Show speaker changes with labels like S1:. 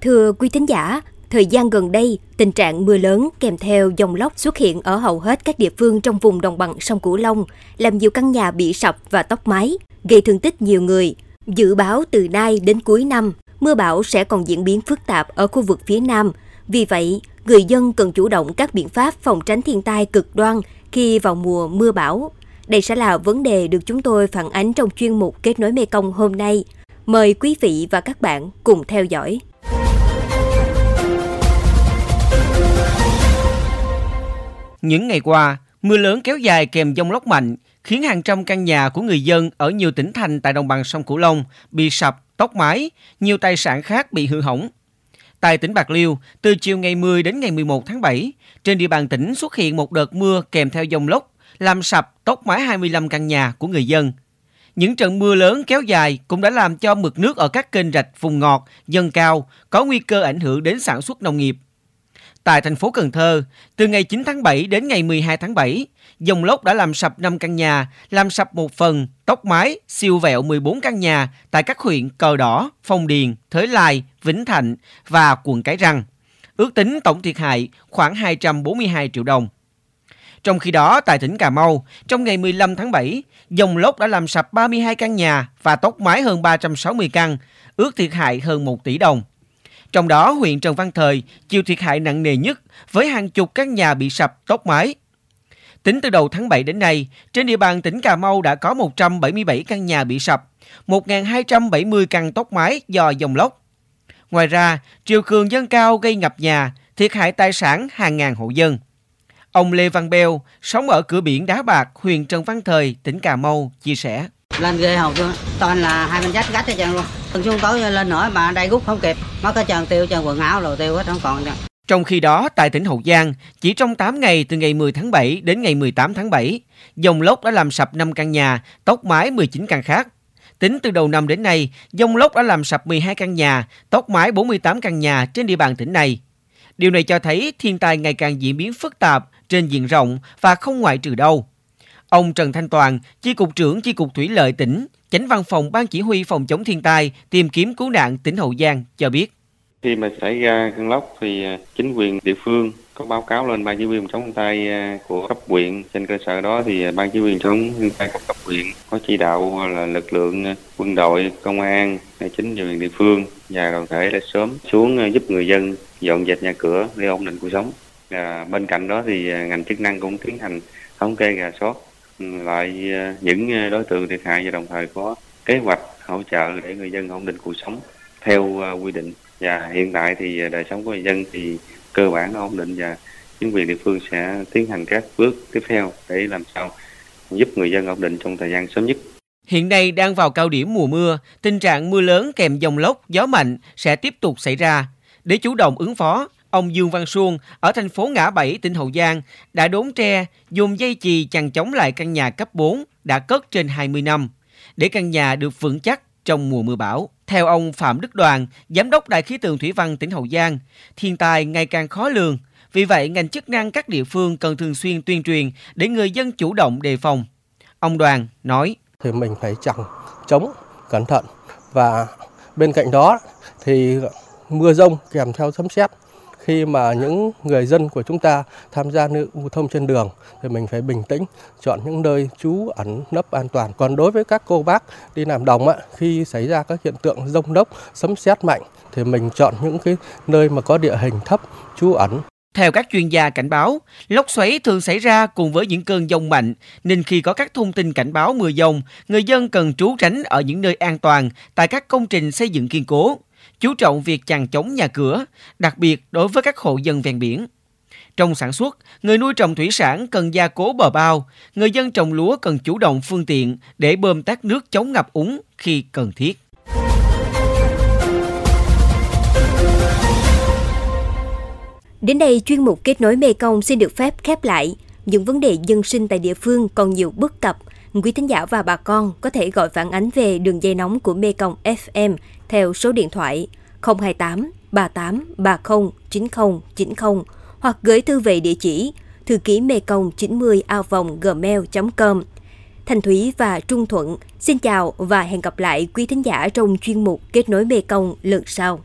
S1: Thưa quý thính giả, thời gian gần đây, tình trạng mưa lớn kèm theo dòng lốc xuất hiện ở hầu hết các địa phương trong vùng đồng bằng sông Cửu Long, làm nhiều căn nhà bị sập và tốc mái, gây thương tích nhiều người. Dự báo từ nay đến cuối năm, mưa bão sẽ còn diễn biến phức tạp ở khu vực phía Nam. Vì vậy, người dân cần chủ động các biện pháp phòng tránh thiên tai cực đoan khi vào mùa mưa bão. Đây sẽ là vấn đề được chúng tôi phản ánh trong chuyên mục Kết nối Mekong hôm nay. Mời quý vị và các bạn cùng theo dõi.
S2: Những ngày qua, mưa lớn kéo dài kèm dông lốc mạnh khiến hàng trăm căn nhà của người dân ở nhiều tỉnh thành tại đồng bằng sông Cửu Long bị sập, tốc mái, nhiều tài sản khác bị hư hỏng. Tại tỉnh Bạc Liêu, từ chiều ngày 10 đến ngày 11 tháng 7, trên địa bàn tỉnh xuất hiện một đợt mưa kèm theo dông lốc, làm sập, tốc mái 25 căn nhà của người dân. Những trận mưa lớn kéo dài cũng đã làm cho mực nước ở các kênh rạch vùng ngọt dâng cao, có nguy cơ ảnh hưởng đến sản xuất nông nghiệp. Tại thành phố Cần Thơ, từ ngày 9 tháng 7 đến ngày 12 tháng 7, dòng lốc đã làm sập 5 căn nhà, làm sập một phần, tốc mái, siêu vẹo 14 căn nhà tại các huyện Cờ Đỏ, Phong Điền, Thới Lai, Vĩnh Thạnh và quận Cái Răng. Ước tính tổng thiệt hại khoảng 242 triệu đồng. Trong khi đó, tại tỉnh Cà Mau, trong ngày 15 tháng 7, dòng lốc đã làm sập 32 căn nhà và tốc mái hơn 360 căn, ước thiệt hại hơn 1 tỷ đồng. Trong đó, huyện Trần Văn Thời chịu thiệt hại nặng nề nhất với hàng chục căn nhà bị sập tốc mái. Tính từ đầu tháng 7 đến nay, trên địa bàn tỉnh Cà Mau đã có 177 căn nhà bị sập, 1.270 căn tốc mái do dòng lốc. Ngoài ra, triều cường dâng cao gây ngập nhà, thiệt hại tài sản hàng ngàn hộ dân. Ông Lê Văn Beo, sống ở cửa biển Đá Bạc, huyện Trần Văn Thời, tỉnh Cà Mau, chia sẻ.
S3: Lên ghê hầu chưa toàn là hai bên dách gắt hết trơn luôn. thường xuống tối lên nổi mà đây rút không kịp, mất cái trần tiêu, trần quần áo rồi tiêu hết không còn nữa.
S2: Trong khi đó, tại tỉnh Hậu Giang, chỉ trong 8 ngày từ ngày 10 tháng 7 đến ngày 18 tháng 7, dòng lốc đã làm sập 5 căn nhà, tốc mái 19 căn khác. Tính từ đầu năm đến nay, dòng lốc đã làm sập 12 căn nhà, tốc mái 48 căn nhà trên địa bàn tỉnh này. Điều này cho thấy thiên tai ngày càng diễn biến phức tạp trên diện rộng và không ngoại trừ đâu. Ông Trần Thanh Toàn, Chi cục trưởng Chi cục Thủy lợi tỉnh, Chánh văn phòng Ban Chỉ huy Phòng chống thiên tai, tìm kiếm cứu nạn tỉnh Hậu Giang cho biết.
S4: Khi mà xảy ra cơn lốc thì à, chính quyền địa phương có báo cáo lên ban chỉ huy phòng chống thiên tai à, của cấp huyện trên cơ sở đó thì à, ban chỉ huy phòng chống thiên tai của cấp huyện có chỉ đạo là lực lượng quân đội công an chính quyền địa phương và đoàn thể đã sớm xuống giúp người dân dọn dẹp nhà cửa để ổn định cuộc sống à, bên cạnh đó thì ngành chức năng cũng tiến hành thống kê gà soát lại ờ, những ờ, đối tượng thiệt hại và đồng thời có kế hoạch hỗ trợ để người dân ổn định cuộc sống theo ờ, quy định và hiện tại thì đời sống của người dân thì cơ bản ổn định và chính quyền địa phương sẽ tiến hành các bước tiếp theo để làm sao giúp người dân ổn định trong thời gian sớm nhất.
S2: Hiện nay đang vào cao điểm mùa mưa, tình trạng mưa lớn kèm dòng lốc, gió mạnh sẽ tiếp tục xảy ra. Để chủ động ứng phó, ông Dương Văn Xuân ở thành phố Ngã Bảy, tỉnh Hậu Giang đã đốn tre, dùng dây chì chằng chống lại căn nhà cấp 4 đã cất trên 20 năm, để căn nhà được vững chắc trong mùa mưa bão. Theo ông Phạm Đức Đoàn, Giám đốc Đài khí tượng Thủy văn tỉnh Hậu Giang, thiên tai ngày càng khó lường. Vì vậy, ngành chức năng các địa phương cần thường xuyên tuyên truyền để người dân chủ động đề phòng. Ông Đoàn nói.
S5: Thì mình phải chẳng chống cẩn thận và bên cạnh đó thì mưa rông kèm theo sấm sét khi mà những người dân của chúng ta tham gia lưu thông trên đường thì mình phải bình tĩnh chọn những nơi trú ẩn nấp an toàn. Còn đối với các cô bác đi làm đồng á, khi xảy ra các hiện tượng rông lốc sấm sét mạnh thì mình chọn những cái nơi mà có địa hình thấp trú ẩn.
S2: Theo các chuyên gia cảnh báo, lốc xoáy thường xảy ra cùng với những cơn giông mạnh, nên khi có các thông tin cảnh báo mưa giông, người dân cần trú tránh ở những nơi an toàn tại các công trình xây dựng kiên cố chú trọng việc chằng chống nhà cửa, đặc biệt đối với các hộ dân ven biển. Trong sản xuất, người nuôi trồng thủy sản cần gia cố bờ bao, người dân trồng lúa cần chủ động phương tiện để bơm tát nước chống ngập úng khi cần thiết.
S1: Đến đây chuyên mục kết nối Mê Công xin được phép khép lại. Những vấn đề dân sinh tại địa phương còn nhiều bất cập. Quý thính giả và bà con có thể gọi phản ánh về đường dây nóng của Mê Công FM theo số điện thoại 028 38 30 90 90 hoặc gửi thư về địa chỉ thư ký mê công 90 ao vòng gmail.com. Thành Thúy và Trung Thuận, xin chào và hẹn gặp lại quý thính giả trong chuyên mục Kết nối Mê Công lần sau.